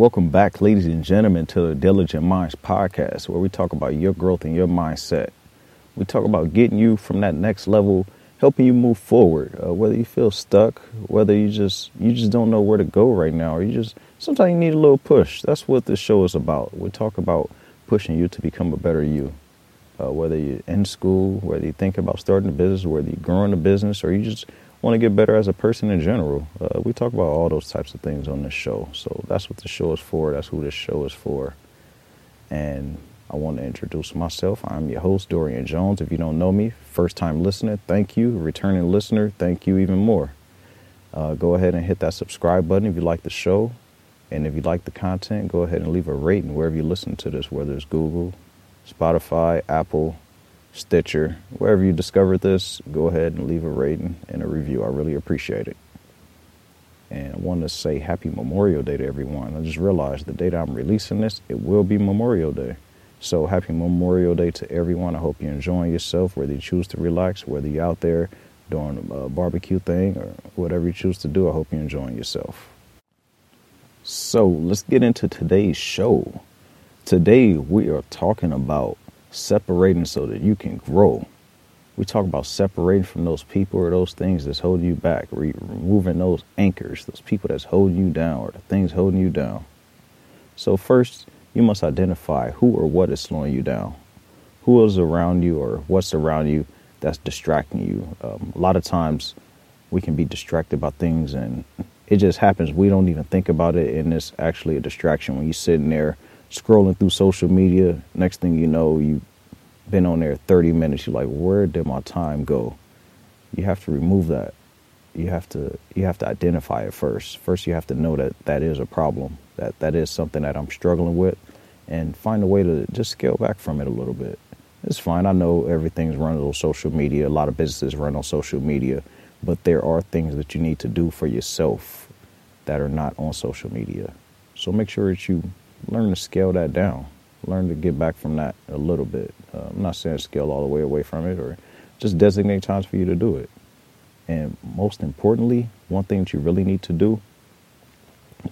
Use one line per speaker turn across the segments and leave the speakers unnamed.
Welcome back, ladies and gentlemen, to the Diligent Minds podcast, where we talk about your growth and your mindset. We talk about getting you from that next level, helping you move forward. Uh, whether you feel stuck, whether you just you just don't know where to go right now, or you just sometimes you need a little push. That's what this show is about. We talk about pushing you to become a better you. Uh, whether you're in school, whether you think about starting a business, whether you're growing a business, or you just want to get better as a person in general. Uh, we talk about all those types of things on this show. So that's what the show is for. That's who this show is for. And I want to introduce myself. I'm your host, Dorian Jones. If you don't know me, first time listener, thank you. Returning listener, thank you even more. Uh, go ahead and hit that subscribe button if you like the show. And if you like the content, go ahead and leave a rating wherever you listen to this, whether it's Google, Spotify, Apple, Stitcher, wherever you discovered this, go ahead and leave a rating and a review. I really appreciate it. And I want to say happy Memorial Day to everyone. I just realized the date I'm releasing this, it will be Memorial Day. So happy Memorial Day to everyone. I hope you're enjoying yourself, whether you choose to relax, whether you're out there doing a barbecue thing or whatever you choose to do. I hope you're enjoying yourself. So let's get into today's show. Today we are talking about separating so that you can grow. We talk about separating from those people or those things that's holding you back, re- removing those anchors, those people that's holding you down or the things holding you down. So, first, you must identify who or what is slowing you down. Who is around you or what's around you that's distracting you. Um, a lot of times we can be distracted by things and it just happens. We don't even think about it, and it's actually a distraction when you're sitting there scrolling through social media. Next thing you know, you've been on there 30 minutes. You're like, where did my time go? You have to remove that. You have to you have to identify it first. First, you have to know that that is a problem. That that is something that I'm struggling with, and find a way to just scale back from it a little bit. It's fine. I know everything's run on social media. A lot of businesses run on social media, but there are things that you need to do for yourself that are not on social media. So make sure that you learn to scale that down. Learn to get back from that a little bit. Uh, I'm not saying scale all the way away from it or just designate times for you to do it. And most importantly, one thing that you really need to do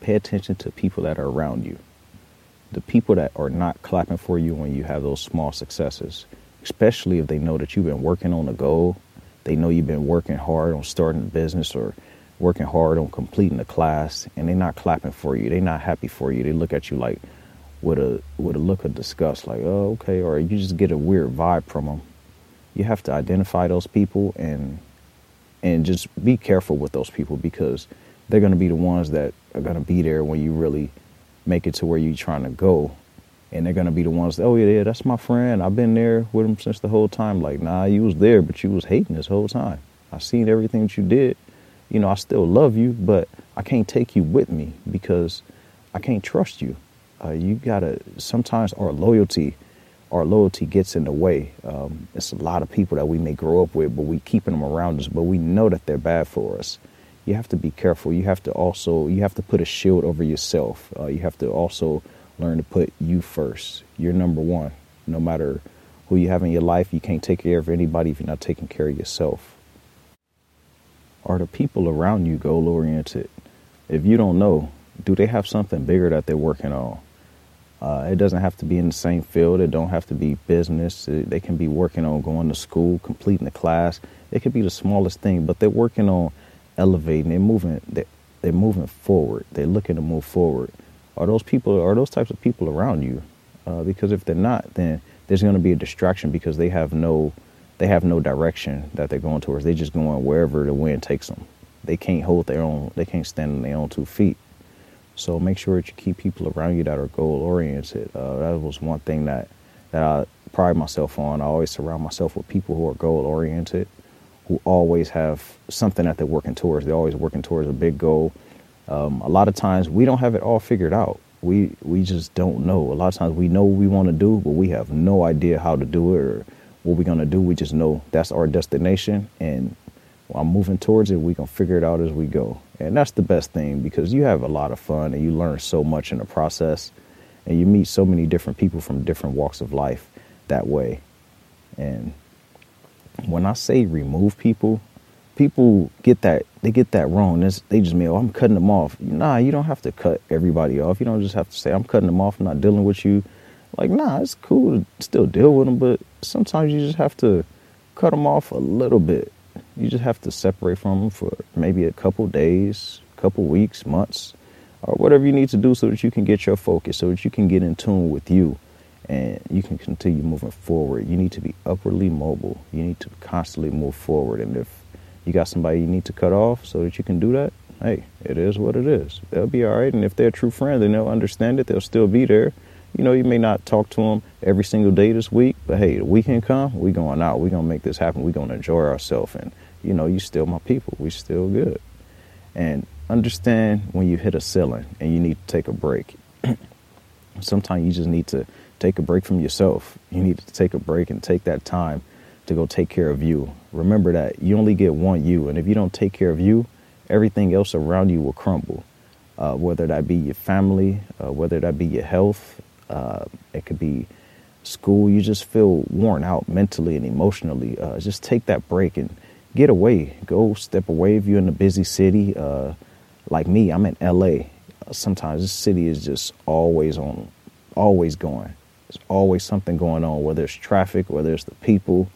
pay attention to people that are around you. The people that are not clapping for you when you have those small successes, especially if they know that you've been working on a goal, they know you've been working hard on starting a business or working hard on completing the class and they're not clapping for you. They're not happy for you. They look at you like with a with a look of disgust, like, oh, okay, or you just get a weird vibe from them. You have to identify those people and and just be careful with those people because they're going to be the ones that are going to be there when you really make it to where you're trying to go. And they're going to be the ones oh, yeah, yeah, that's my friend. I've been there with him since the whole time. Like, nah, you was there, but you was hating this whole time. I seen everything that you did you know, I still love you, but I can't take you with me because I can't trust you. Uh, you gotta. Sometimes our loyalty, our loyalty gets in the way. Um, it's a lot of people that we may grow up with, but we keeping them around us, but we know that they're bad for us. You have to be careful. You have to also you have to put a shield over yourself. Uh, you have to also learn to put you first. You're number one. No matter who you have in your life, you can't take care of anybody if you're not taking care of yourself. Are the people around you goal oriented? If you don't know, do they have something bigger that they're working on? Uh, it doesn't have to be in the same field. It don't have to be business. It, they can be working on going to school, completing the class. It could be the smallest thing, but they're working on elevating. They're moving. They're, they're moving forward. They're looking to move forward. Are those people? Are those types of people around you? Uh, because if they're not, then there's going to be a distraction because they have no they have no direction that they're going towards. They're just going wherever the wind takes them. They can't hold their own. They can't stand on their own two feet. So make sure that you keep people around you that are goal oriented. Uh, that was one thing that that I pride myself on. I always surround myself with people who are goal oriented, who always have something that they're working towards. They're always working towards a big goal. Um, a lot of times we don't have it all figured out. We we just don't know. A lot of times we know what we want to do, but we have no idea how to do it or what we're gonna do. We just know that's our destination, and I'm moving towards it. We can figure it out as we go, and that's the best thing because you have a lot of fun and you learn so much in the process, and you meet so many different people from different walks of life that way. And when I say remove people, people get that they get that wrong. It's, they just mean, oh, I'm cutting them off. Nah, you don't have to cut everybody off. You don't just have to say, I'm cutting them off. I'm not dealing with you. Like, nah, it's cool to still deal with them, but sometimes you just have to cut them off a little bit. You just have to separate from them for maybe a couple days, couple weeks, months, or whatever you need to do so that you can get your focus, so that you can get in tune with you and you can continue moving forward. You need to be upwardly mobile. You need to constantly move forward. And if you got somebody you need to cut off so that you can do that, hey, it is what it is. They'll be all right. And if they're true friend, then they'll understand it. They'll still be there. You know, you may not talk to them every single day this week, but hey, the weekend come, we going out. We gonna make this happen. We gonna enjoy ourselves. And you know, you still my people. We still good. And understand when you hit a ceiling and you need to take a break. Sometimes you just need to take a break from yourself. You need to take a break and take that time to go take care of you. Remember that you only get one you, and if you don't take care of you, everything else around you will crumble. Uh, whether that be your family, uh, whether that be your health, uh, it could be school. You just feel worn out mentally and emotionally. Uh, just take that break and get away. Go step away if you're in a busy city. Uh, like me, I'm in LA. Sometimes this city is just always on, always going. There's always something going on, whether it's traffic, whether it's the people.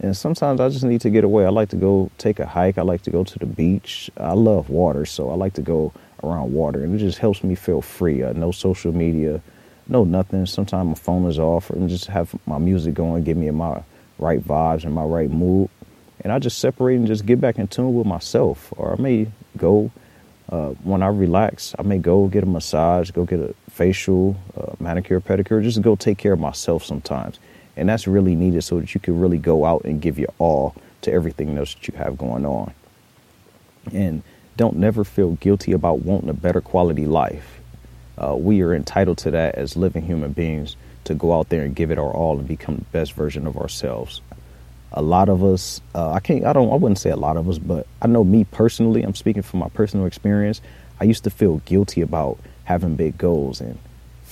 And sometimes I just need to get away. I like to go take a hike. I like to go to the beach. I love water, so I like to go around water, and it just helps me feel free. Uh, no social media, no nothing. Sometimes my phone is off, and just have my music going, give me my right vibes and my right mood. And I just separate and just get back in tune with myself. Or I may go uh, when I relax. I may go get a massage, go get a facial, uh, manicure, pedicure, just go take care of myself sometimes. And that's really needed so that you can really go out and give your all to everything else that you have going on. And don't never feel guilty about wanting a better quality life. Uh, we are entitled to that as living human beings to go out there and give it our all and become the best version of ourselves. A lot of us, uh, I can't, I don't, I wouldn't say a lot of us, but I know me personally, I'm speaking from my personal experience. I used to feel guilty about having big goals and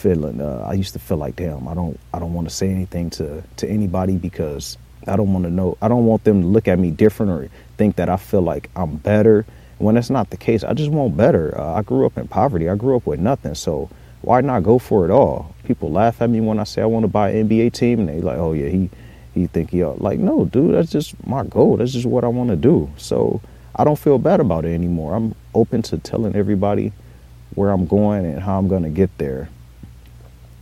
feeling uh, I used to feel like damn I don't I don't want to say anything to to anybody because I don't want to know I don't want them to look at me different or think that I feel like I'm better when that's not the case I just want better. Uh, I grew up in poverty. I grew up with nothing so why not go for it all? People laugh at me when I say I want to buy an NBA team and they like oh yeah he he think he like no dude that's just my goal. That's just what I want to do. So I don't feel bad about it anymore. I'm open to telling everybody where I'm going and how I'm going to get there.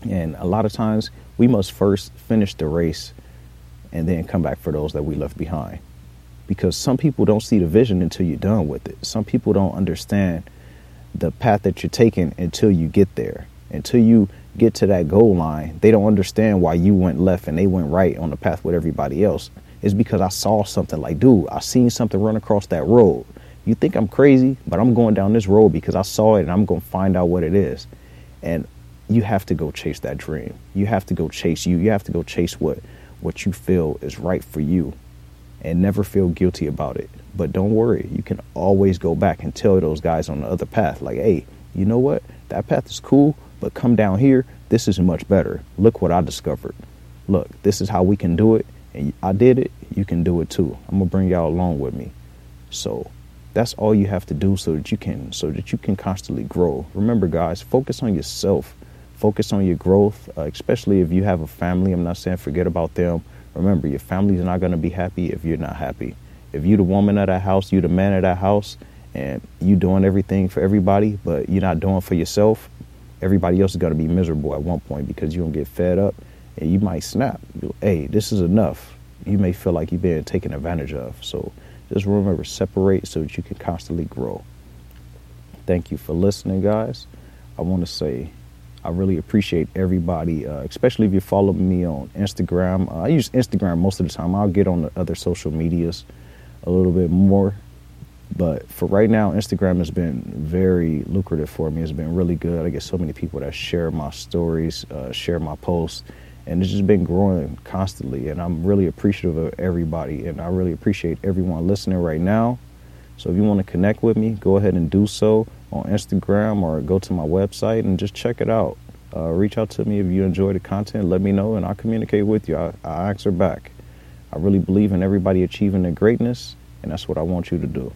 And a lot of times we must first finish the race and then come back for those that we left behind. Because some people don't see the vision until you're done with it. Some people don't understand the path that you're taking until you get there. Until you get to that goal line, they don't understand why you went left and they went right on the path with everybody else. It's because I saw something like, dude, I seen something run across that road. You think I'm crazy, but I'm going down this road because I saw it and I'm going to find out what it is. And you have to go chase that dream. You have to go chase you. You have to go chase what what you feel is right for you and never feel guilty about it. But don't worry, you can always go back and tell those guys on the other path like, "Hey, you know what? That path is cool, but come down here. This is much better. Look what I discovered. Look, this is how we can do it. And I did it. You can do it too. I'm going to bring y'all along with me." So, that's all you have to do so that you can so that you can constantly grow. Remember guys, focus on yourself focus on your growth, uh, especially if you have a family. I'm not saying forget about them. Remember, your family's not going to be happy if you're not happy. If you're the woman of that house, you're the man of that house, and you doing everything for everybody, but you're not doing for yourself, everybody else is going to be miserable at one point because you're going to get fed up and you might snap. Hey, this is enough. You may feel like you've been taken advantage of. So just remember, separate so that you can constantly grow. Thank you for listening, guys. I want to say I really appreciate everybody, uh, especially if you follow me on Instagram. Uh, I use Instagram most of the time. I'll get on the other social medias a little bit more. But for right now, Instagram has been very lucrative for me. It's been really good. I get so many people that share my stories, uh, share my posts, and it's just been growing constantly. And I'm really appreciative of everybody, and I really appreciate everyone listening right now. So if you want to connect with me, go ahead and do so on Instagram or go to my website and just check it out. Uh, reach out to me if you enjoy the content. Let me know, and I'll communicate with you. I, I answer back. I really believe in everybody achieving their greatness, And that's what I want you to do.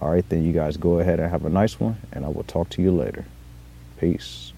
All right, then you guys go ahead and have a nice one, and I will talk to you later. Peace.